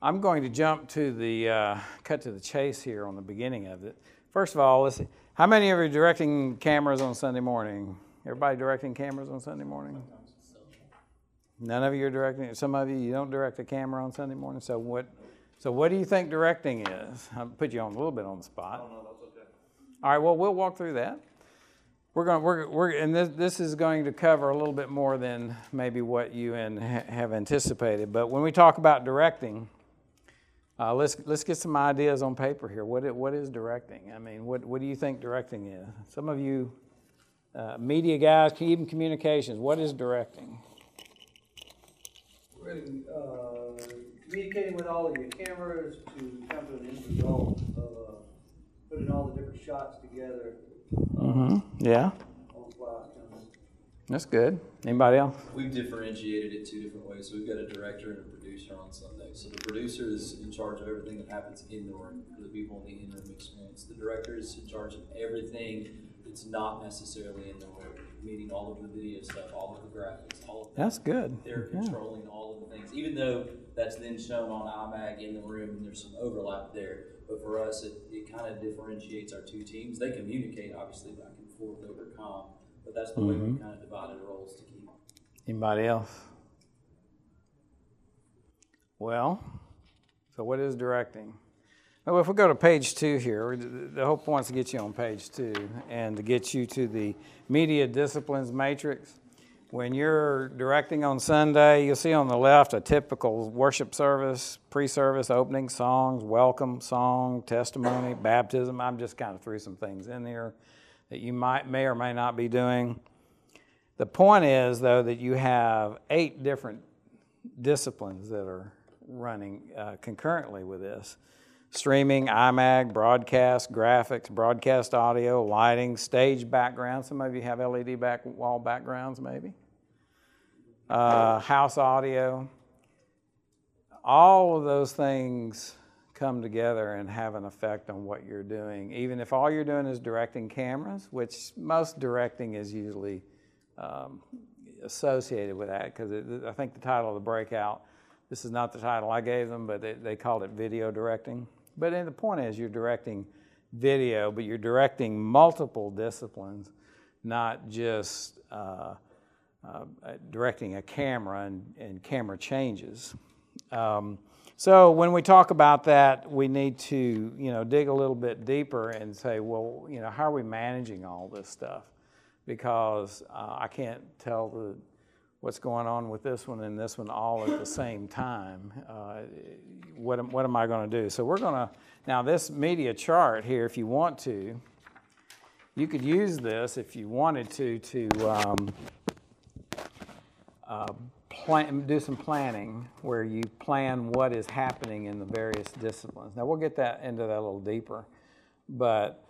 I'm going to jump to the uh, cut to the chase here on the beginning of it. First of all, let's see. How many of you are directing cameras on Sunday morning? Everybody directing cameras on Sunday morning? None of you are directing. Some of you you don't direct a camera on Sunday morning. So what? So what do you think directing is? I'll put you on a little bit on the spot. All right. Well, we'll walk through that. We're going. We're, we're and this, this is going to cover a little bit more than maybe what you and have anticipated. But when we talk about directing, uh, let's let's get some ideas on paper here. What what is directing? I mean, what what do you think directing is? Some of you, uh, media guys, even communications. What is directing? Really, uh, communicating with all of your cameras to come to an end result of uh, putting all the different shots together Mm-hmm. Yeah, on flash cameras. That's good. Anybody else? We've differentiated it two different ways. So we've got a director and a producer on Sunday. So the producer is in charge of everything that happens in the room for the people in the in-room experience. The director is in charge of everything that's not necessarily in the room, meaning all of the video stuff, all of the graphics, all of that. That's good. They're Yeah. controlling all of the things, even though that's then shown on IMAG in the room and there's some overlap there. But for us, it, it kind of differentiates our two teams. They communicate obviously back and forth over comm, but that's the way Mm-hmm. we kind of divided roles to keep. Anybody else? Well, so what is directing? Well, if we go to page two here, the the whole point is to get you on page two and to get you to the media disciplines matrix. When you're directing on Sunday, you'll see on the left a typical worship service, pre service, opening songs, welcome song, testimony, baptism. I'm just kind of threw some things in there that you might may or may not be doing. The point is, though, that you have eight different disciplines that are running uh, concurrently with this streaming, IMAG, broadcast, graphics, broadcast audio, lighting, stage background. Some of you have LED back wall backgrounds, maybe. Uh, house audio. All of those things come together and have an effect on what you're doing. Even if all you're doing is directing cameras, which most directing is usually um, associated with that because I think the title of the breakout, this is not the title I gave them, but they, they called it video directing. But the point is, you're directing video, but you're directing multiple disciplines, not just uh, uh, directing a camera and, and camera changes. Um, so when we talk about that, we need to you know dig a little bit deeper and say, well, you know, how are we managing all this stuff? Because uh, I can't tell the what's going on with this one and this one all at the same time. Uh, what, am, what am I going to do? So we're going to, now this media chart here, if you want to, you could use this if you wanted to, to um, uh, plan, do some planning where you plan what is happening in the various disciplines. Now we'll get that into that a little deeper, but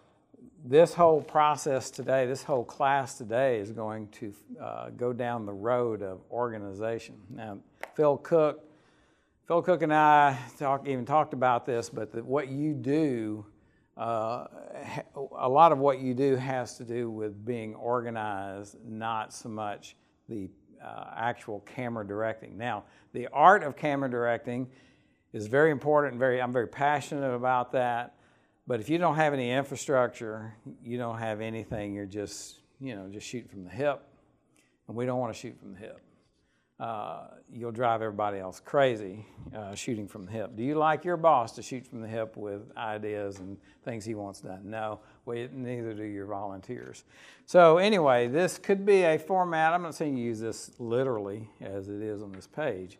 this whole process today, this whole class today is going to uh, go down the road of organization. Now, Phil Cook, Phil Cook and I talk, even talked about this, but that what you do, uh, a lot of what you do has to do with being organized, not so much the uh, actual camera directing. Now, the art of camera directing is very important. And very, I'm very passionate about that. But if you don't have any infrastructure, you don't have anything. You're just, you know, just shooting from the hip, and we don't want to shoot from the hip. Uh, you'll drive everybody else crazy uh, shooting from the hip. Do you like your boss to shoot from the hip with ideas and things he wants done? No, we, neither do your volunteers. So anyway, this could be a format. I'm not saying you use this literally as it is on this page,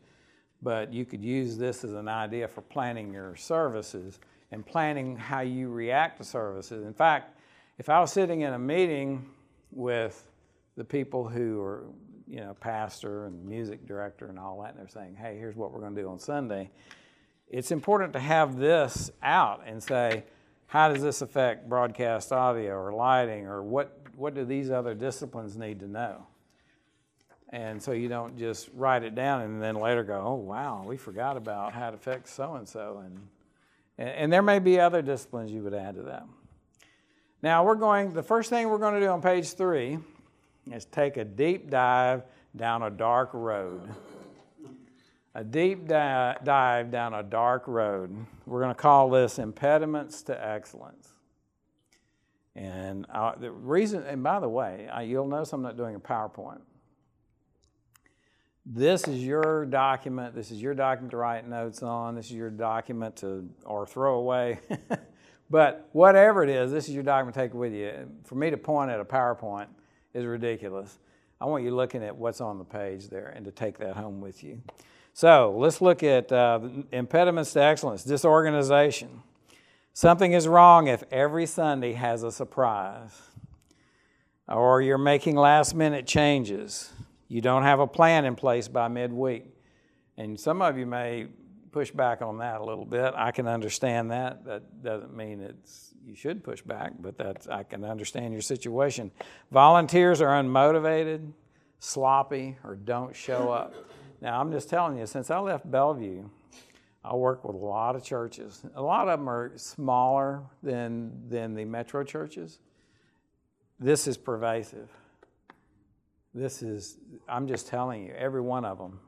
but you could use this as an idea for planning your services and planning how you react to services. In fact, if I was sitting in a meeting with the people who are, you know, pastor and music director and all that, and they're saying, hey, here's what we're going to do on Sunday, it's important to have this out and say, how does this affect broadcast audio or lighting or what, what do these other disciplines need to know? And so you don't just write it down and then later go, oh, wow, we forgot about how it affects so and so. And there may be other disciplines you would add to that. Now, we're going, the first thing we're going to do on page three is take a deep dive down a dark road. a deep di- dive down a dark road. We're going to call this impediments to excellence. And uh, the reason, and by the way, I, you'll notice I'm not doing a PowerPoint. This is your document. This is your document to write notes on. This is your document to or throw away. but whatever it is, this is your document to take with you. For me to point at a PowerPoint is ridiculous. I want you looking at what's on the page there and to take that home with you. So let's look at uh, impediments to excellence, disorganization. Something is wrong if every Sunday has a surprise, or you're making last minute changes. You don't have a plan in place by midweek. And some of you may push back on that a little bit. I can understand that. That doesn't mean it's you should push back, but that's I can understand your situation. Volunteers are unmotivated, sloppy, or don't show up. Now I'm just telling you, since I left Bellevue, I work with a lot of churches. A lot of them are smaller than than the metro churches. This is pervasive. This is, I'm just telling you, every one of them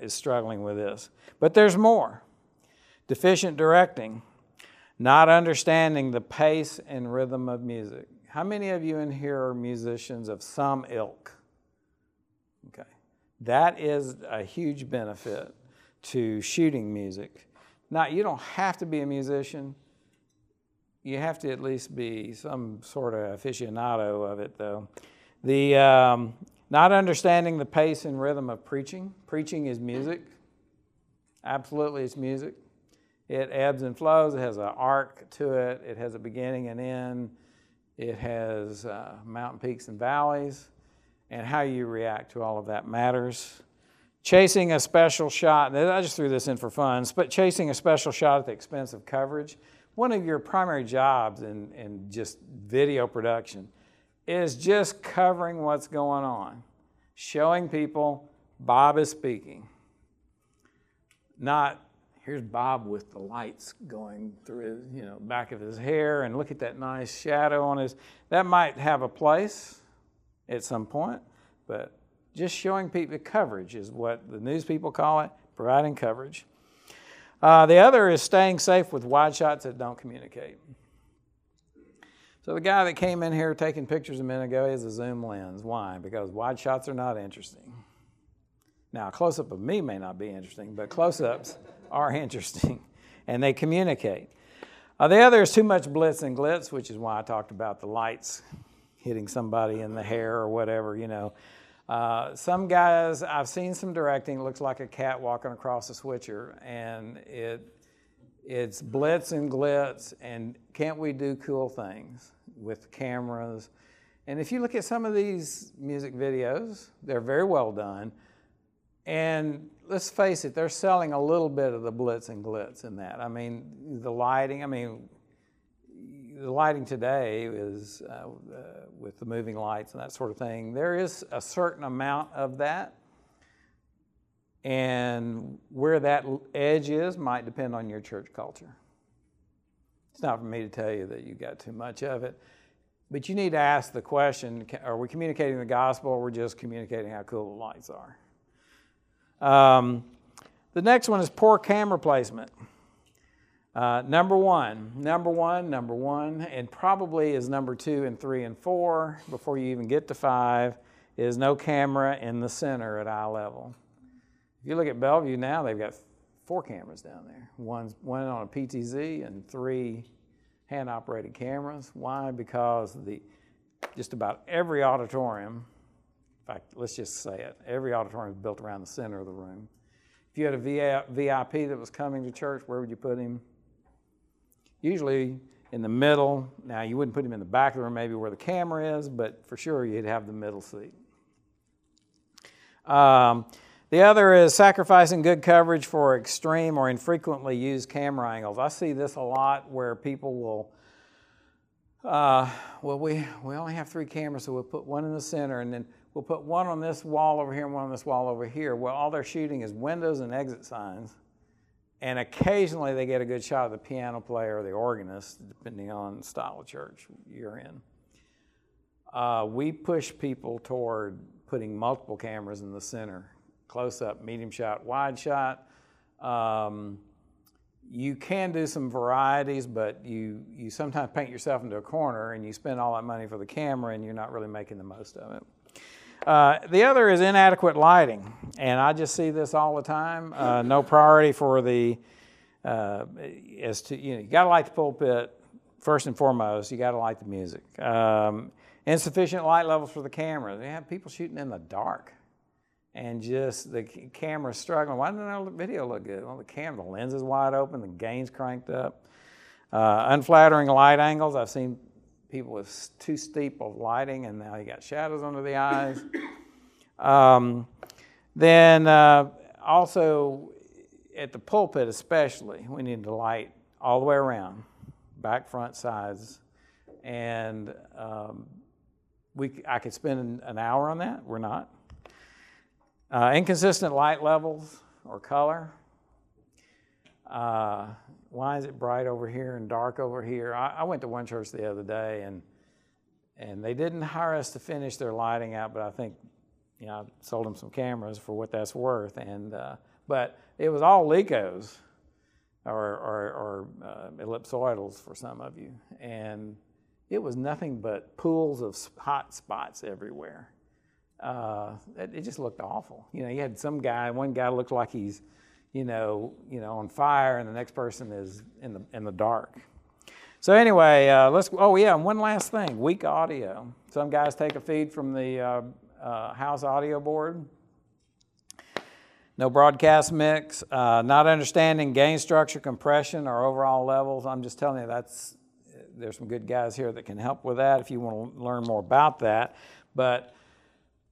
is struggling with this. But there's more deficient directing, not understanding the pace and rhythm of music. How many of you in here are musicians of some ilk? Okay. That is a huge benefit to shooting music. Now, you don't have to be a musician. You have to at least be some sort of aficionado of it, though. The um, not understanding the pace and rhythm of preaching. Preaching is music. Absolutely, it's music. It ebbs and flows. It has an arc to it. It has a beginning and end. It has uh, mountain peaks and valleys. And how you react to all of that matters. Chasing a special shot, I just threw this in for fun, but chasing a special shot at the expense of coverage. One of your primary jobs in, in just video production is just covering what's going on, showing people Bob is speaking. Not here's Bob with the lights going through his, you know, back of his hair and look at that nice shadow on his that might have a place at some point, but just showing people coverage is what the news people call it, providing coverage. Uh, the other is staying safe with wide shots that don't communicate. So the guy that came in here taking pictures a minute ago has a zoom lens. Why? Because wide shots are not interesting. Now, a close up of me may not be interesting, but close ups are interesting and they communicate. Uh, the other is too much blitz and glitz, which is why I talked about the lights hitting somebody in the hair or whatever, you know. Uh, some guys, I've seen some directing, looks like a cat walking across a switcher, and it it's blitz and glitz, and can't we do cool things? with cameras. And if you look at some of these music videos, they're very well done. And let's face it, they're selling a little bit of the blitz and glitz in that. I mean, the lighting, I mean, the lighting today is uh, uh, with the moving lights and that sort of thing. There is a certain amount of that. And where that edge is might depend on your church culture. It's not for me to tell you that you got too much of it. But you need to ask the question are we communicating the gospel or we're just communicating how cool the lights are? Um, the next one is poor camera placement. Uh, number one, number one, number one, and probably is number two and three and four before you even get to five, is no camera in the center at eye level. If you look at Bellevue now, they've got four cameras down there. One's one on a PTZ and three hand operated cameras. Why? Because the just about every auditorium, fact, let's just say it, every auditorium is built around the center of the room. If you had a VIP that was coming to church, where would you put him? Usually in the middle. Now, you wouldn't put him in the back of the room, maybe where the camera is, but for sure you'd have the middle seat. Um, the other is sacrificing good coverage for extreme or infrequently used camera angles. I see this a lot where people will, uh, well, we, we only have three cameras, so we'll put one in the center and then we'll put one on this wall over here and one on this wall over here. Well, all they're shooting is windows and exit signs. And occasionally they get a good shot of the piano player or the organist, depending on the style of church you're in. Uh, we push people toward putting multiple cameras in the center close up, medium shot, wide shot. Um, you can do some varieties, but you, you sometimes paint yourself into a corner and you spend all that money for the camera and you're not really making the most of it. Uh, the other is inadequate lighting, and I just see this all the time. Uh, no priority for the uh, as to you know you got to light the pulpit first and foremost. You got to light the music. Um, insufficient light levels for the camera. They have people shooting in the dark, and just the camera struggling. Why doesn't the video look good? Well, the camera, the lens is wide open, the gain's cranked up. Uh, unflattering light angles. I've seen people with too steep of lighting, and now you got shadows under the eyes. Um, then uh, also at the pulpit, especially, we need to light all the way around, back, front, sides, and um, we I could spend an hour on that. We're not. Uh, inconsistent light levels or color. Uh, why is it bright over here and dark over here? I, I went to one church the other day and and they didn't hire us to finish their lighting out, but I think you know I sold them some cameras for what that's worth. And uh, but it was all Lekos or or, or uh, ellipsoidals for some of you, and it was nothing but pools of hot spots everywhere. Uh, it, it just looked awful. You know, you had some guy, one guy looked like he's, you know, you know, on fire, and the next person is in the in the dark. So anyway, uh, let's. Oh yeah, and one last thing: weak audio. Some guys take a feed from the uh, uh, house audio board. No broadcast mix. Uh, not understanding gain structure, compression, or overall levels. I'm just telling you that's. There's some good guys here that can help with that if you want to learn more about that. But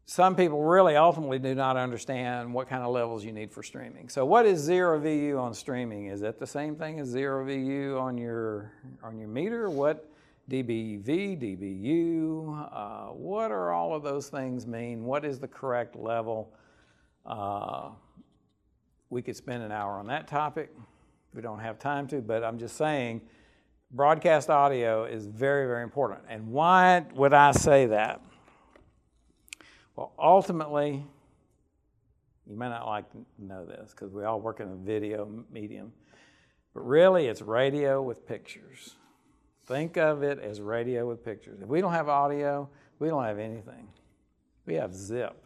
some people really ultimately do not understand what kind of levels you need for streaming. So what is zero VU on streaming? Is that the same thing as zero VU on your on your meter? What dBV, dBu? Uh, what are all of those things mean? What is the correct level? Uh, we could spend an hour on that topic. We don't have time to, but I'm just saying broadcast audio is very, very important. And why would I say that? Well, ultimately, you may not like to know this because we all work in a video medium, but really it's radio with pictures. Think of it as radio with pictures. If we don't have audio, we don't have anything. We have zip.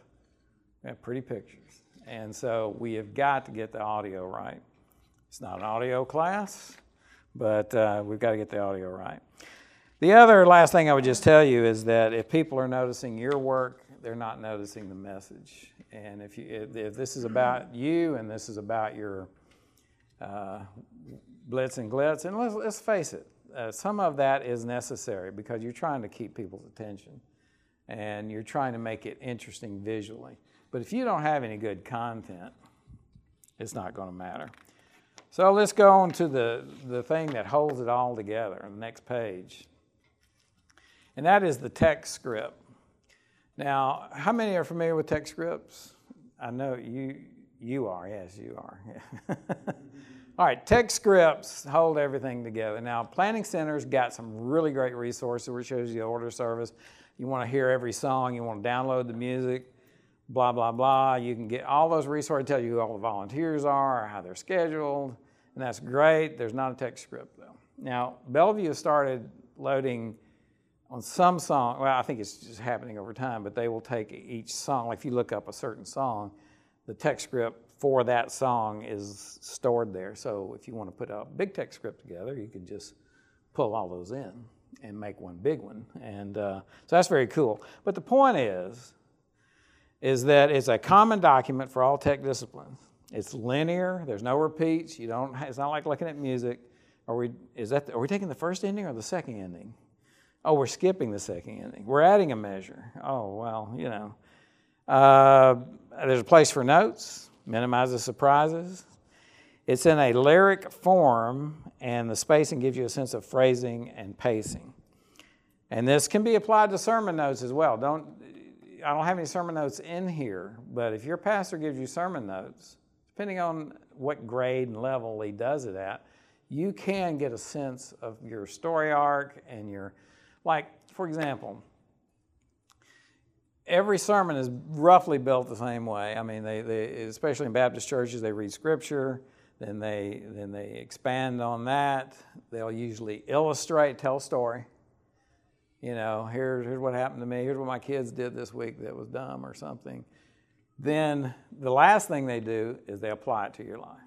We have pretty pictures. And so we have got to get the audio right. It's not an audio class, but uh, we've got to get the audio right. The other last thing I would just tell you is that if people are noticing your work, they're not noticing the message. And if, you, if, this is about you and this is about your uh, blitz and glitz, and let's, let's face it, uh, some of that is necessary because you're trying to keep people's attention and you're trying to make it interesting visually. But if you don't have any good content, it's not going to matter. So let's go on to the, the thing that holds it all together, the next page. And that is the text script. Now, how many are familiar with text scripts? I know you, you are, yes, you are. All right, text scripts hold everything together. Now, Planning Center's got some really great resources where it shows you the order service. You want to hear every song, you want to download the music, blah, blah, blah. You can get all those resources, tell you who all the volunteers are, how they're scheduled, and that's great. There's not a text script, though. Now, Bellevue started loading on some song, well, I think it's just happening over time, but they will take each song. If you look up a certain song, the text script for that song is stored there. So if you want to put a big text script together, you can just pull all those in and make one big one. And uh, so that's very cool. But the point is, is that it's a common document for all tech disciplines. It's linear. There's no repeats. You don't. It's not like looking at music. Are we? Is that? Are we taking the first ending or the second ending? Oh, we're skipping the second ending. We're adding a measure. Oh, well, you know. Uh, there's a place for notes, minimize the surprises. It's in a lyric form, and the spacing gives you a sense of phrasing and pacing. And this can be applied to sermon notes as well. Don't, I don't have any sermon notes in here, but if your pastor gives you sermon notes, depending on what grade and level he does it at, you can get a sense of your story arc and your like, for example, every sermon is roughly built the same way. I mean, they, they especially in Baptist churches, they read scripture, then they then they expand on that. They'll usually illustrate, tell a story. You know, here's here's what happened to me. Here's what my kids did this week that was dumb or something. Then the last thing they do is they apply it to your life.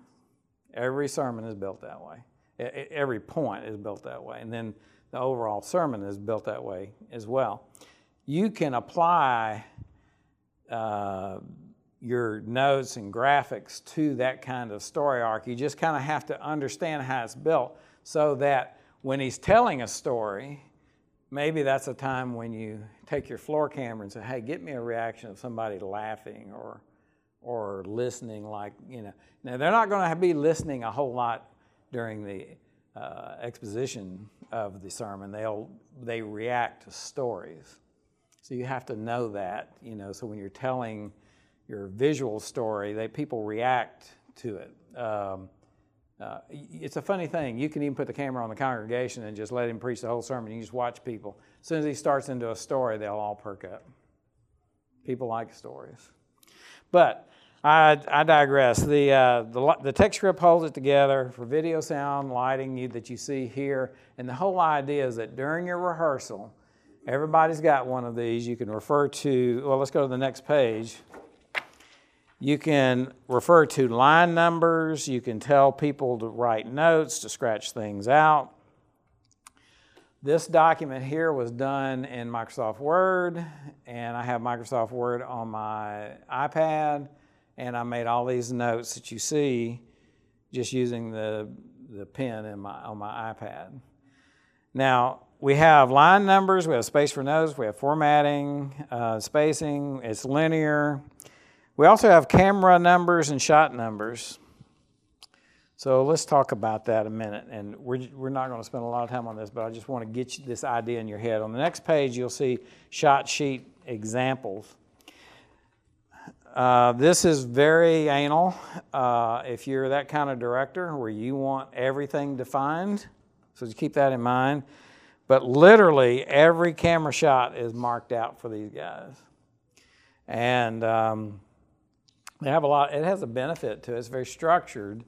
Every sermon is built that way. Every point is built that way, and then the overall sermon is built that way as well you can apply uh, your notes and graphics to that kind of story arc. You just kind of have to understand how it's built so that when he's telling a story, maybe that's a time when you take your floor camera and say, hey, get me a reaction of somebody laughing or or listening like you know now they're not going to be listening a whole lot during the uh, exposition of the sermon they'll they react to stories so you have to know that, you know. So when you're telling your visual story, they people react to it. Um, uh, it's a funny thing. You can even put the camera on the congregation and just let him preach the whole sermon. You just watch people. As soon as he starts into a story, they'll all perk up. People like stories. But I, I digress. The, uh, the, the text script holds it together for video, sound, lighting you, that you see here. And the whole idea is that during your rehearsal, Everybody's got one of these. You can refer to, well, let's go to the next page. You can refer to line numbers. You can tell people to write notes, to scratch things out. This document here was done in Microsoft Word, and I have Microsoft Word on my iPad, and I made all these notes that you see just using the, the pen in my, on my iPad. Now, we have line numbers, we have space for notes, we have formatting, uh, spacing, it's linear. We also have camera numbers and shot numbers. So let's talk about that a minute. And we're, we're not going to spend a lot of time on this, but I just want to get this idea in your head. On the next page, you'll see shot sheet examples. Uh, this is very anal. Uh, if you're that kind of director where you want everything defined, so just keep that in mind. But literally, every camera shot is marked out for these guys. And um, they have a lot, it has a benefit to it. It's very structured.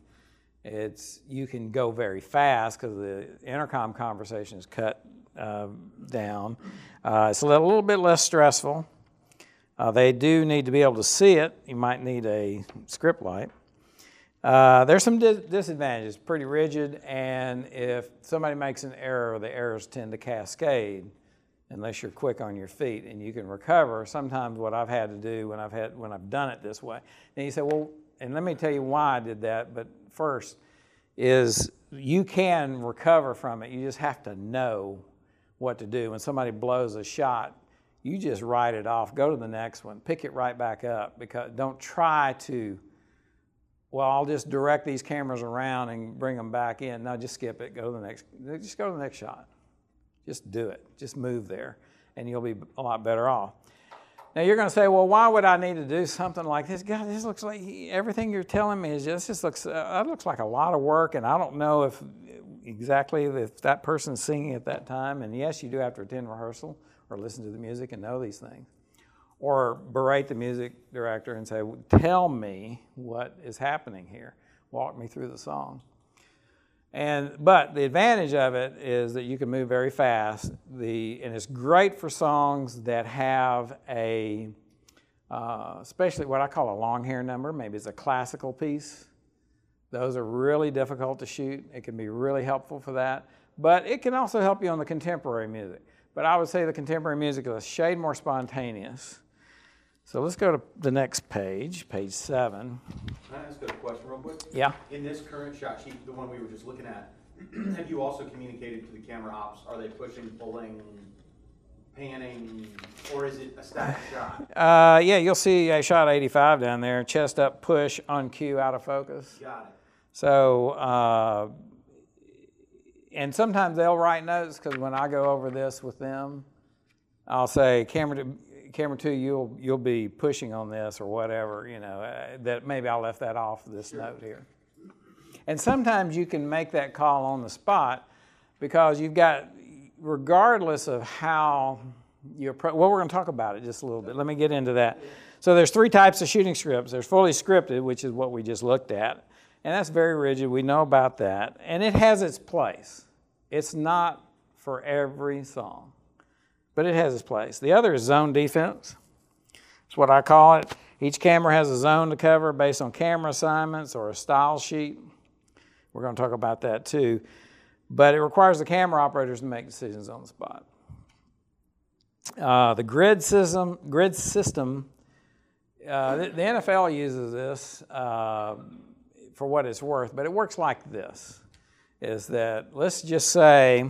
It's, you can go very fast because the intercom conversation is cut uh, down. Uh, it's a little, little, bit less stressful. Uh, they do need to be able to see it. You might need a script light. Uh, there's some dis- disadvantages, pretty rigid, and if somebody makes an error, the errors tend to cascade unless you're quick on your feet and you can recover. Sometimes what I've had to do when I've had when I've done it this way. And you say, well, and let me tell you why I did that. But first, is you can recover from it. You just have to know what to do. When somebody blows a shot, you just write it off. Go to the next one. Pick it right back up because don't try to well, I'll just direct these cameras around and bring them back in. No, just skip it. Go to the next. Just go to the next shot. Just do it. Just move there, and you'll be a lot better off. Now you're going to say, well, why would I need to do something like this? God, this looks like everything you're telling me is just this looks uh, that looks like a lot of work, and I don't know if exactly if that person's singing at that time. And yes, you do have to attend rehearsal or listen to the music and know these things or berate the music director and say, Tell me what is happening here. Walk me through the song. And, but the advantage of it is that you can move very fast. The, and it's great for songs that have a, uh, especially what I call a long hair number, maybe it's a classical piece. Those are really difficult to shoot. It can be really helpful for that. But it can also help you on the contemporary music. But I would say the contemporary music is a shade more spontaneous so let's go to the next page, page seven. Can I ask a question real quick? Yeah. In this current shot sheet, the one we were just looking at, have you also communicated to the camera ops? Are they pushing, pulling, panning, or is it a static shot? Uh, yeah, you'll see a shot 85 down there, chest up, push, on cue, out of focus. Got it. So, uh, and sometimes they'll write notes because when I go over this with them, I'll say, camera, camera two, you'll you'll be pushing on this or whatever, you know, uh, that maybe I left that off this note here. And sometimes you can make that call on the spot because you've got, regardless of how your pro- well, we're going to talk about it just a little bit. Let me get into that. So there's three types of shooting scripts. There's fully scripted, which is what we just looked at, and that's very rigid. We know about that, and it has its place. It's not for every song, but it has its place. The other is zone defense. It's what I call it. Each camera has a zone to cover based on camera assignments or a style sheet. We're going to talk about that too. But it requires the camera operators to make decisions on the spot. Uh, the grid system, grid system, uh, the, the, NFL uses this uh, for what it's worth, but it works like this: is that let's just say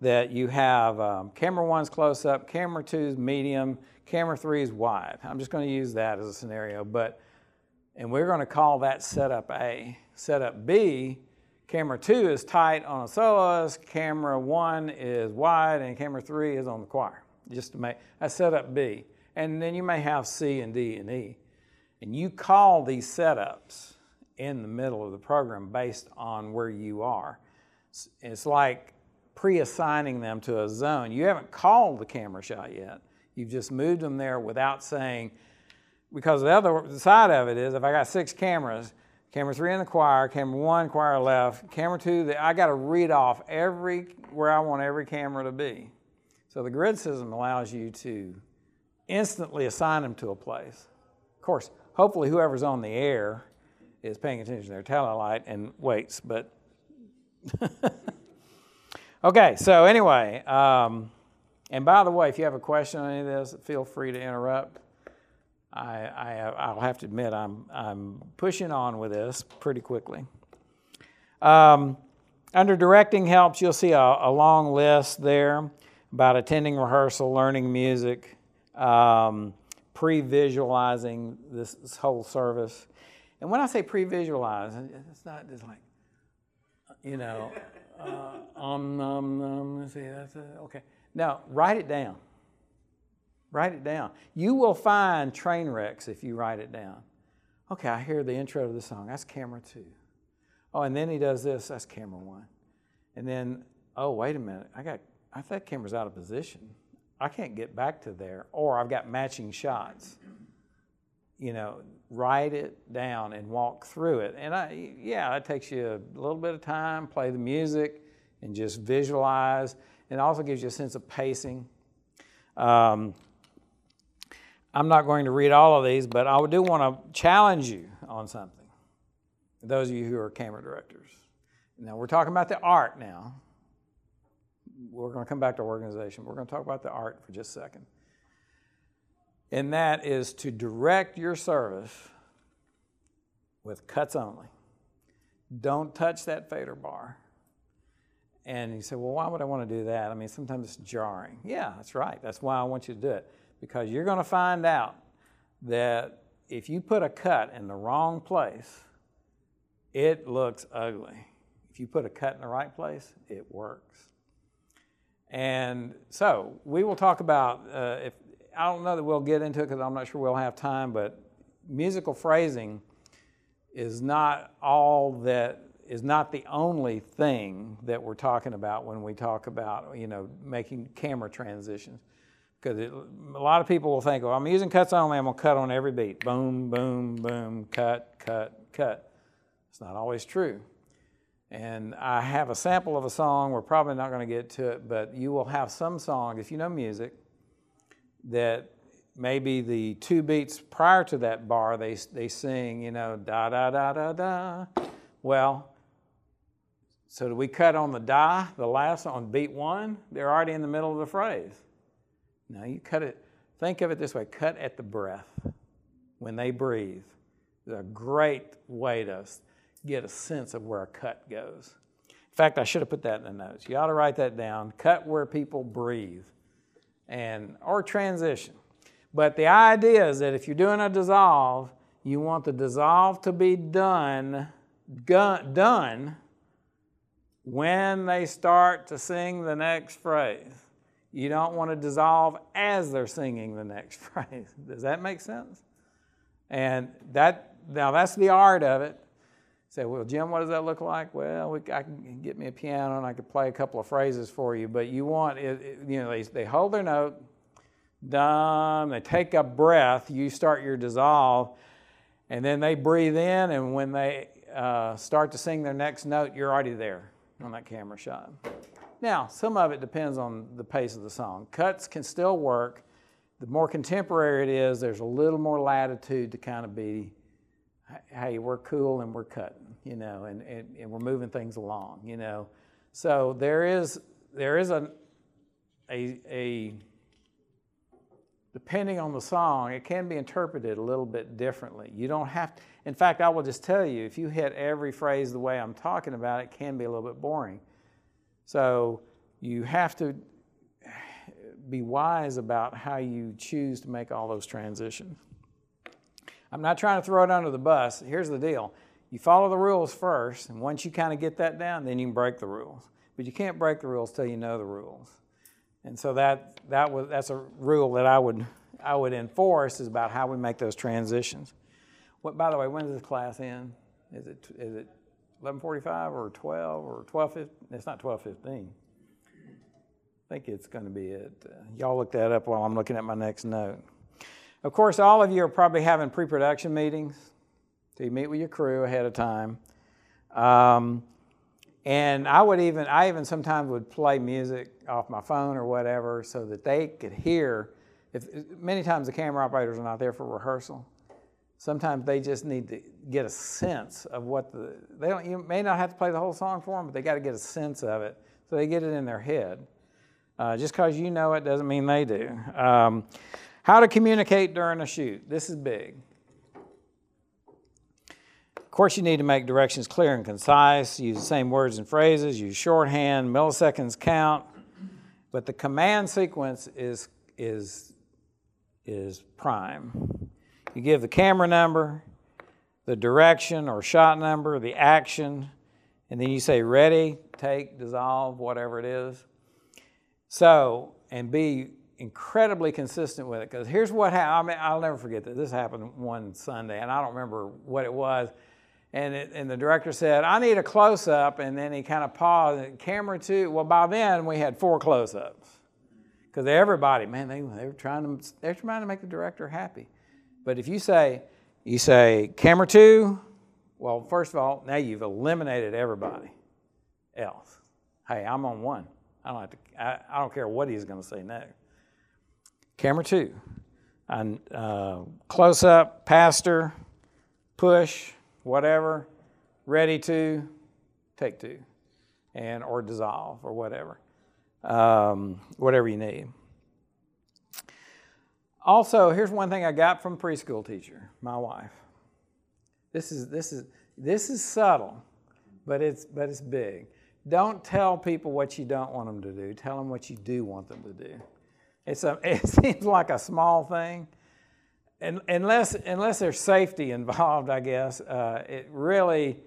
that you have um, camera one's close up, camera two's medium, camera three is wide. I'm just going to use that as a scenario, but and we're going to call that setup A. Setup B, camera two is tight on a soloist, camera one is wide, and camera three is on the choir. Just to make that's setup B. And then you may have C and D and E. And you call these setups in the middle of the program based on where you are. It's like pre-assigning them to a zone. You haven't called the camera shot yet. You've just moved them there without saying, because the other side of it is if I got six cameras, camera three in the choir, camera one, choir left, camera two, I got to read off every where I want every camera to be. So the grid system allows you to instantly assign them to a place. Of course, hopefully whoever's on the air is paying attention to their tail light and waits, but okay, so anyway, um, and by the way, if you have a question on any of this, feel free to interrupt. I, I, will have to admit, I'm, I'm pushing on with this pretty quickly. Um, under directing helps, you'll see a, a, long list there about attending rehearsal, learning music, um, pre visualizing this, this, whole service. And when I say pre visualize, it's not just like, you know, uh, um, um, um, see, that's a, okay. Now, write it down. Write it down. You will find train wrecks if you write it down. Okay, I hear the intro to the song. That's camera two. Oh, and then he does this. That's camera one. And then, oh, wait a minute. I got, I think camera's out of position. I can't get back to there. Or I've got matching shots. You know, write it down and walk through it. And I, yeah, it takes you a little bit of time, play the music, and just visualize. It also gives you a sense of pacing. Um, I'm not going to read all of these, but I do want to challenge you on something. Those of you who are camera directors. Now, we're talking about the art now. We're going to come back to organization. We're going to talk about the art for just a second. And that is to direct your service with cuts only. Don't touch that fader bar. And you say, well, why would I want to do that? I mean, sometimes it's jarring. Yeah, that's right. That's why I want you to do it. Because you're going to find out that if you put a cut in the wrong place, it looks ugly. If you put a cut in the right place, it works. And so we will talk about, uh, if I don't know that we'll get into it because I'm not sure we'll have time, but musical phrasing is not all that is not the only thing that we're talking about when we talk about you know making camera transitions. Because a lot of people will think well i'm using cuts only. I'm going to cut on every beat. Boom boom boom cut cut cut. It's not always true. And i have a sample of a song. We're probably not going to get to it but you will have some song if you know music that maybe the two beats prior to that bar they, they sing you know da da da da da well so do we cut on the die, the last on beat one? They're already in the middle of the phrase. Now you cut it, think of it this way cut at the breath when they breathe. It's a great way to get a sense of where a cut goes. In fact, I should have put that in the notes. You ought to write that down. Cut where people breathe and or transition. But the idea is that if you're doing a dissolve, you want the dissolve to be done, done when they start to sing the next phrase. You don't want to dissolve as they're singing the next phrase. Does that make sense? And that now that's the art of it. Say, well, Jim, what does that look like? Well, we, I can get me a piano and I could play a couple of phrases for you. But you want it, it you know, they, they hold their note, dum. They take a breath. You start your dissolve, and then they breathe in. And when they uh, start to sing their next note, you're already there on that camera shot. Now, some of it depends on the pace of the song. Cuts can still work. The more contemporary it is, there's a little more latitude to kind of be, hey, we're cool and we're cutting, you know, and, and, and we're moving things along, you know. So there is there is a a, a depending on the song, it can be interpreted a little bit differently. You don't have to, in fact, I will just tell you, if you hit every phrase the way I'm talking about, it can be a little bit boring. So you have to be wise about how you choose to make all those transitions. I'm not trying to throw it under the bus. Here's the deal you follow the rules first, and once you kind of get that down, then you can break the rules. But you can't break the rules till you know the rules. And so that, that was, that's a rule that I would, I would enforce is about how we make those transitions. What, by the way, when does this class end? Is it, is it 1145 or 12 or 12, it's not 1215. I think it's going to be it. Uh, y'all look that up while I'm looking at my next note. Of course, all of you are probably having pre-production meetings. So you meet with your crew ahead of time. Um, and I would even, I even sometimes would play music off my phone or whatever so that they could hear. If, many times the camera operators are not there for rehearsal. Sometimes they just need to get a sense of what the, they don't, you may not have to play the whole song for them, but they got to get a sense of it so they get it in their head. Uh, just because you know it doesn't mean they do. Um, how to communicate during a shoot. This is big. Of course, you need to make directions clear and concise, use the same words and phrases, use shorthand, milliseconds count. But the command sequence is, is, is prime. You give the camera number, the direction or shot number, the action, and then you say ready, take, dissolve, whatever it is. So, and be incredibly consistent with it. Because here's what happened. I mean, I'll never forget that. This happened one Sunday, and I don't remember what it was. And, it, and the director said, I need a close up. And then he kind of paused. Camera two. Well, by then we had four close ups. Because everybody, man, they, they were trying to they're trying to make the director happy. But if you say, you say camera two, well, first of all, now you've eliminated everybody else. Hey, I'm on one. I don't have to. I, I don't care what he's going to say next. Camera two, and uh, close up, pastor, push, whatever, ready to, take two, and or dissolve or whatever, um, whatever you need. Also, here's one thing I got from preschool teacher, my wife. This is this is this is subtle, but it's but it's big. Don't tell people what you don't want them to do. Tell them what you do want them to do. It's a, it seems like a small thing, and, unless unless there's safety involved, I guess uh, it really,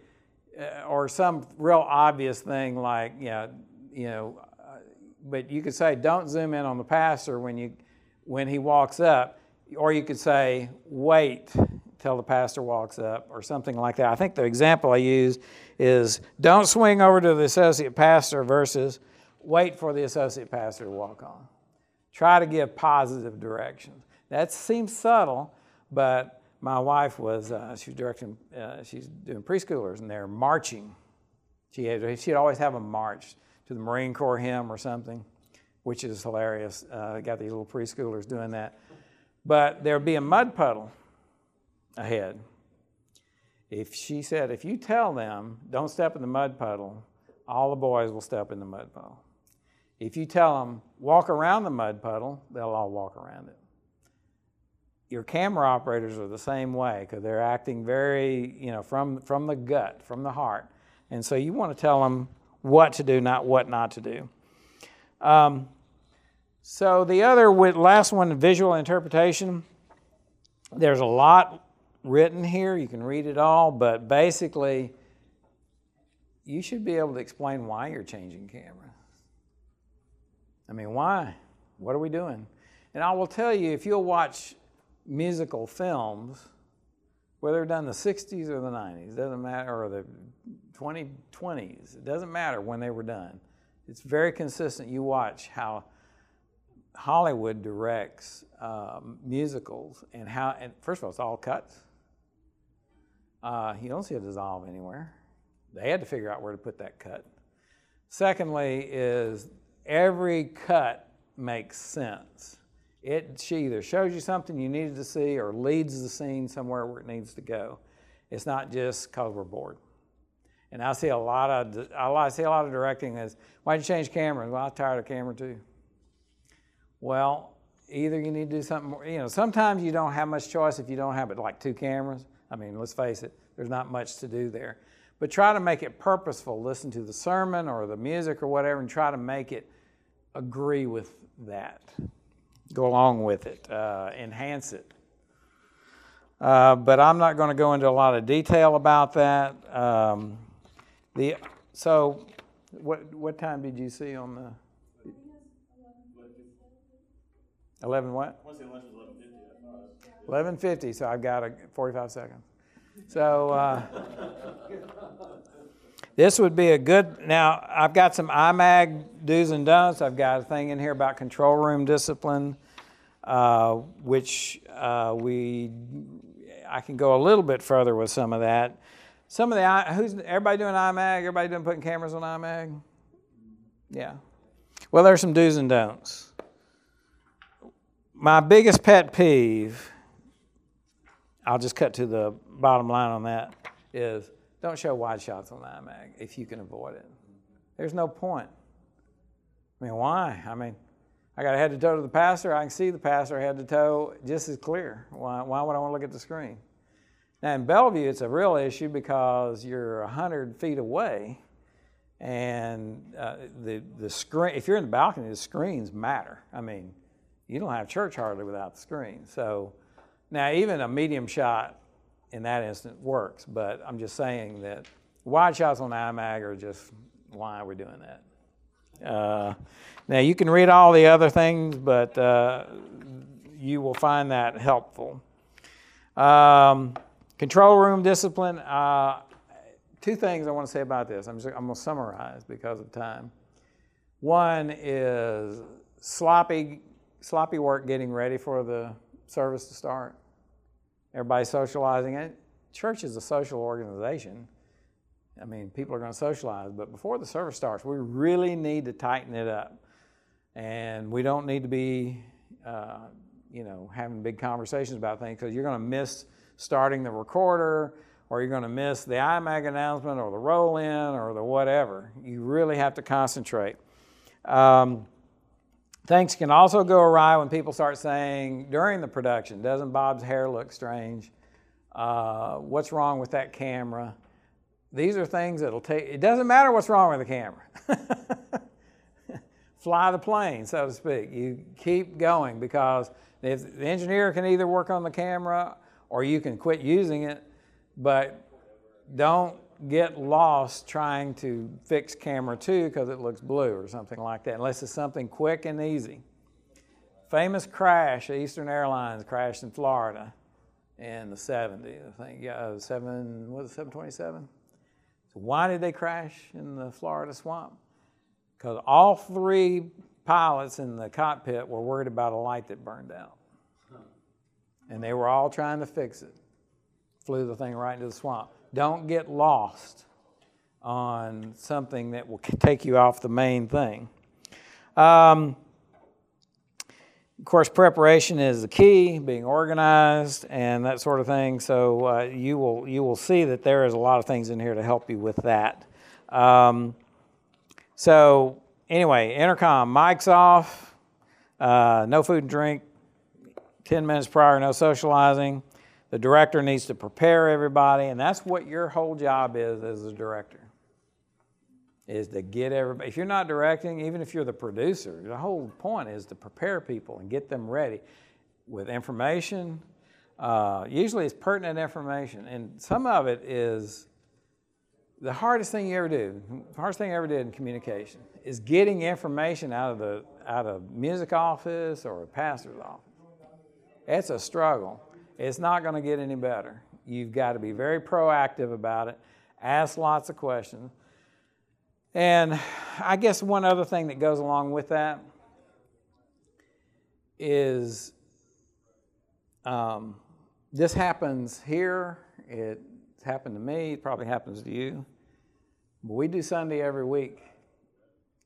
uh, or some real obvious thing like know, you know. Uh, but you could say, don't zoom in on the pastor when you when he walks up, or you could say, wait till the pastor walks up, or something like that. I think the example I use is don't swing over to the associate pastor versus wait for the associate pastor to walk on. Try to give positive directions. That seems subtle, but my wife was, uh, directing, uh, she's doing preschoolers, and they're marching. She had, she'd always have them march to the Marine Corps hymn or something which is hilarious. Uh, got these little preschoolers doing that. But there'd be a mud puddle ahead. If she said, if you tell them, don't step in the mud puddle, all the boys will step in the mud puddle. If you tell them, walk around the mud puddle, they'll all walk around it. Your camera operators are the same way because they're acting very, you know, from, from the gut, from the heart. And so you want to tell them what to do, not what not to do. Um, so the other last one, visual interpretation. There's a lot written here. You can read it all, but basically, you should be able to explain why you're changing camera. I mean, why? What are we doing? And I will tell you, if you'll watch musical films, whether done in the 60s or the 90s, doesn't matter, or the 2020s, it doesn't matter when they were done. It's very consistent. You watch how Hollywood directs um, musicals and how, and first of all, it's all cuts. Uh, you don't see a dissolve anywhere. They had to figure out where to put that cut. Secondly, is every cut makes sense. It she either shows you something you needed to see or leads the scene somewhere where it needs to go. It's not just because we're bored. And I see a lot of I see a lot of directing as why'd you change cameras? Well, I'm tired of camera too. Well, either you need to do something more. You know, sometimes you don't have much choice if you don't have it like two cameras. I mean, let's face it, there's not much to do there. But try to make it purposeful. Listen to the sermon or the music or whatever, and try to make it agree with that. Go along with it, uh, enhance it. Uh, but I'm not going to go into a lot of detail about that. Um, the so, what what time did you see on the? Eleven what? Eleven fifty. So I've got a forty-five seconds. So uh, this would be a good. Now I've got some IMAG do's and don'ts. I've got a thing in here about control room discipline, uh, which uh, we I can go a little bit further with some of that. Some of the who's everybody doing IMAG? Everybody doing putting cameras on IMAG? Yeah. Well, there's some do's and don'ts. My biggest pet peeve, I'll just cut to the bottom line on that, is don't show wide shots on IMAG if you can avoid it. There's no point. I mean, why? I mean, I got a head to toe to the pastor. I can see the pastor head to toe just as clear. Why, why would I want to look at the screen? Now, in Bellevue, it's a real issue because you're 100 feet away, and uh, the, the screen, if you're in the balcony, the screens matter. I mean, you don't have church hardly without the screen. So now, even a medium shot in that instance works, but I'm just saying that wide shots on IMAG are just why we're we doing that? Uh, now, you can read all the other things, but uh, you will find that helpful. Um, control room discipline. Uh, two things I want to say about this. I'm, just, I'm going to summarize because of time. One is sloppy, sloppy work getting ready for the service to start. Everybody socializing it. Church is a social organization. I mean, people are going to socialize, but before the service starts, we really need to tighten it up. And we don't need to be, uh, you know, having big conversations about things because you're going to miss starting the recorder or you're going to miss the IMAG announcement or the roll in or the whatever. You really have to concentrate. Um, things can also go awry when people start saying during the production, doesn't Bob's hair look strange? Uh, what's wrong with that camera? These are things that'll take, it doesn't matter what's wrong with the camera. Fly the plane, so to speak. You keep going because if the engineer can either work on the camera or you can quit using it, but don't get lost trying to fix camera two because it looks blue or something like that, unless it's something quick and easy. Famous crash, Eastern Airlines crashed in Florida in the 70s, I think. Yeah, uh, seven, what was it, 727? So why did they crash in the Florida swamp? Because all three pilots in the cockpit were worried about a light that burned out. And they were all trying to fix it. Flew the thing right into the swamp. Don't get lost on something that will take you off the main thing. Um, of course, preparation is the key, being organized and that sort of thing. So uh, you will you will see that there is a lot of things in here to help you with that. Um, so anyway, intercom, mics off, uh, no food and drink, 10 minutes prior, no socializing. The director needs to prepare everybody, and that's what your whole job is as a director. Is to get everybody. If you're not directing, even if you're the producer, the whole point is to prepare people and get them ready with information. Uh, usually, it's pertinent information, and some of it is the hardest thing you ever do. The hardest thing I ever did in communication is getting information out of the out of music office or a pastor's office. It's a struggle. It's not going to get any better. You've got to be very proactive about it, ask lots of questions. And I guess one other thing that goes along with that is um, this happens here. It happened to me. It probably happens to you. But we do Sunday every week,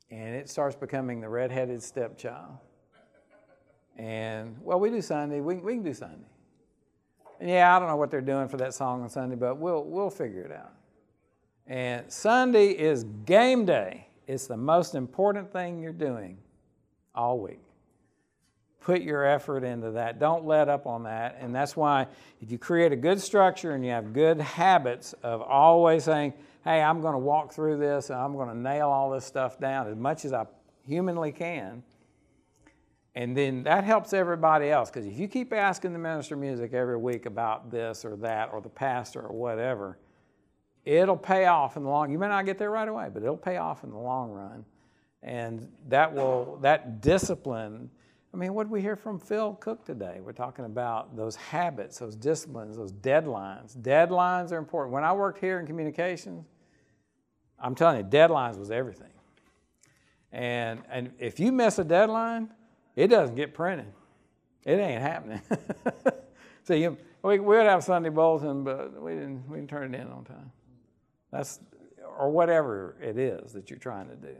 and it starts becoming the redheaded stepchild. And well, we do Sunday. We, we can do Sunday. Yeah, I don't know what they're doing for that song on Sunday, but we'll we'll figure it out. And Sunday is game day. It's the most important thing you're doing all week. Put your effort into that. Don't let up on that. And that's why if you create a good structure and you have good habits of always saying, hey, I'm going to walk through this and I'm going to nail all this stuff down as much as I humanly can. And then that helps everybody else because if you keep asking the minister of music every week about this or that or the pastor or whatever, it'll pay off in the long. You may not get there right away, but it'll pay off in the long run, and that will that discipline. I mean, what did we hear from Phil Cook today? We're talking about those habits, those disciplines, those deadlines. Deadlines are important. When I worked here in communications, I'm telling you, deadlines was everything. And and if you miss a deadline, it doesn't get printed. It ain't happening. you, we would have Sunday bulletin, but we didn't we didn't turn it in on time. That's, or whatever it is that you're trying to do.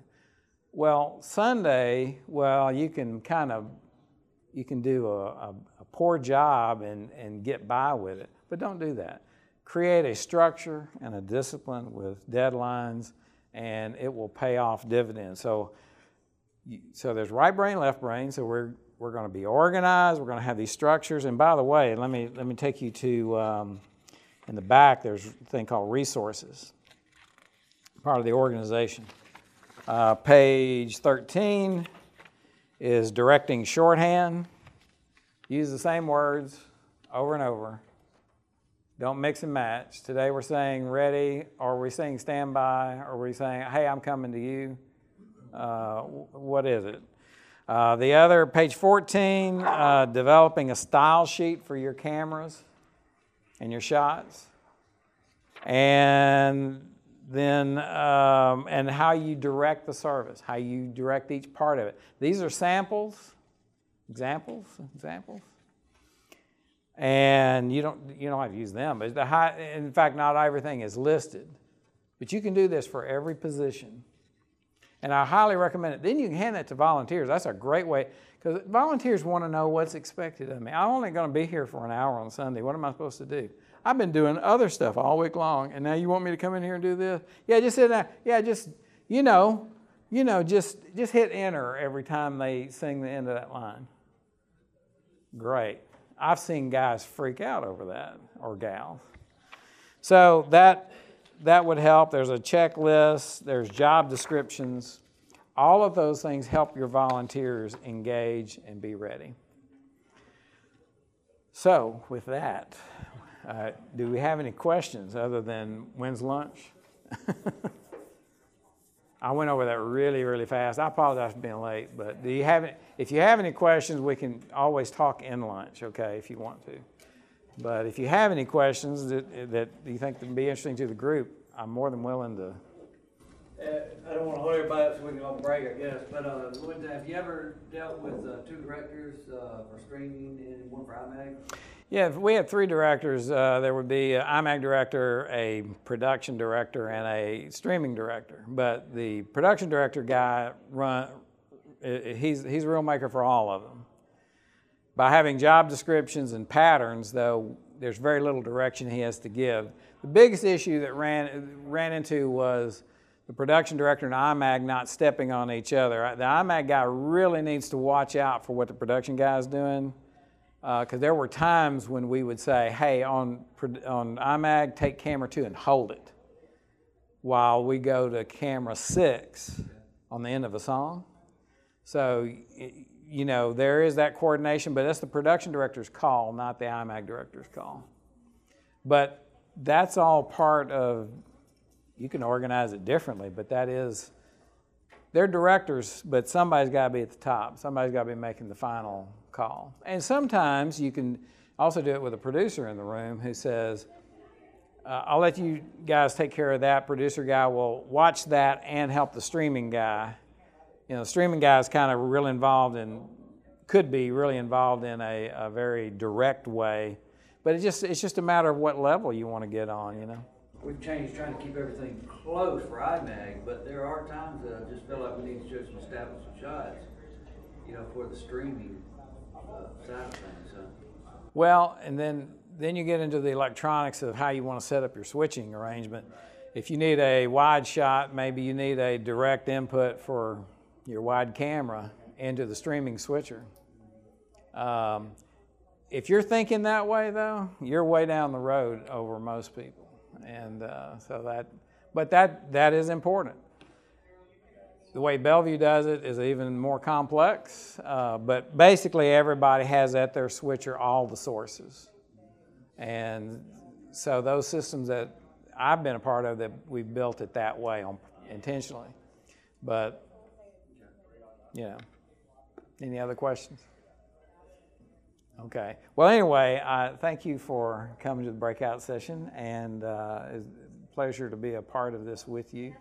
Well, Sunday, well, you can kind of, you can do a, a, a poor job and, and get by with it, but don't do that. Create a structure and a discipline with deadlines, and it will pay off dividends. So, so there's right brain, left brain. So we're we're going to be organized. We're going to have these structures. And by the way, let me let me take you to um, in the back. There's a thing called resources part of the organization. Uh, page 13 is directing shorthand. Use the same words over and over. Don't mix and match. Today we're saying ready, or we're saying standby, or we're saying, hey, I'm coming to you. Uh, what is it? Uh, the other, page 14, uh, developing a style sheet for your cameras and your shots. And then um, and how you direct the service, how you direct each part of it. These are samples, examples, examples, and you don't you don't have to use them. But the high, in fact, not everything is listed, but you can do this for every position, and I highly recommend it. Then you can hand that to volunteers. That's a great way because volunteers want to know what's expected of me. I'm only going to be here for an hour on Sunday. What am I supposed to do? I've been doing other stuff all week long, and now you want me to come in here and do this? Yeah, just sit down. Yeah, just you know, you know, just just hit enter every time they sing the end of that line. Great. I've seen guys freak out over that or gals. So that that would help. There's a checklist. There's job descriptions. All of those things help your volunteers engage and be ready. So, with that, uh, do we have any questions other than when's lunch? I went over that really, really fast. I apologize for being late, but do you have any, if you have any questions, we can always talk in lunch, okay, if you want to. But if you have any questions that, that you think would be interesting to the group, I'm more than willing to. Uh, I don't wanna hold everybody up so we can all break, I guess, but, uh, Linda, have you ever dealt with, uh, two directors, uh, for streaming and one for IMAG? Yeah, if we had three directors. Uh, there would be an IMAG director, a production director, and a streaming director. But the production director guy run, he's he's a real maker for all of them. By having job descriptions and patterns, though, there's very little direction he has to give. The biggest issue that ran ran into was the production director and IMAG not stepping on each other. The IMAG guy really needs to watch out for what the production guy is doing because uh, there were times when we would say, hey, on, on IMAG, take camera two and hold it while we go to camera six on the end of a song. So, you know, there is that coordination, but that's the production director's call, not the IMAG director's call. But that's all part of, you can organize it differently, but that is, they're directors, but somebody's got to be at the top. Somebody's got to be making the final call. And sometimes you can also do it with a producer in the room who says, uh, I'll let you guys take care of that. Producer guy will watch that and help the streaming guy. You know, the streaming guy is kind of real involved in could be really involved in a, a very direct way. But it just, it's just a matter of what level you want to get on, you know? We've changed trying to keep everything close for IMAG, but there are times that I just feel like we need to show some establishing shots, you know, for the streaming, uh, side of things, so. Well, and then, then you get into the electronics of how you want to set up your switching arrangement. If you need a wide shot, maybe you need a direct input for your wide camera into the streaming switcher. Um, if you're thinking that way, though, you're way down the road over most people, and uh, so that, but that that is important. The way Bellevue does it is even more complex, uh, but basically everybody has at their switcher all the sources. And so those systems that I've been a part of that we've built it that way on, intentionally. But, know, any other questions? Okay. Well, anyway, I thank you for coming to the breakout session, and uh, it's a pleasure to be a part of this with you.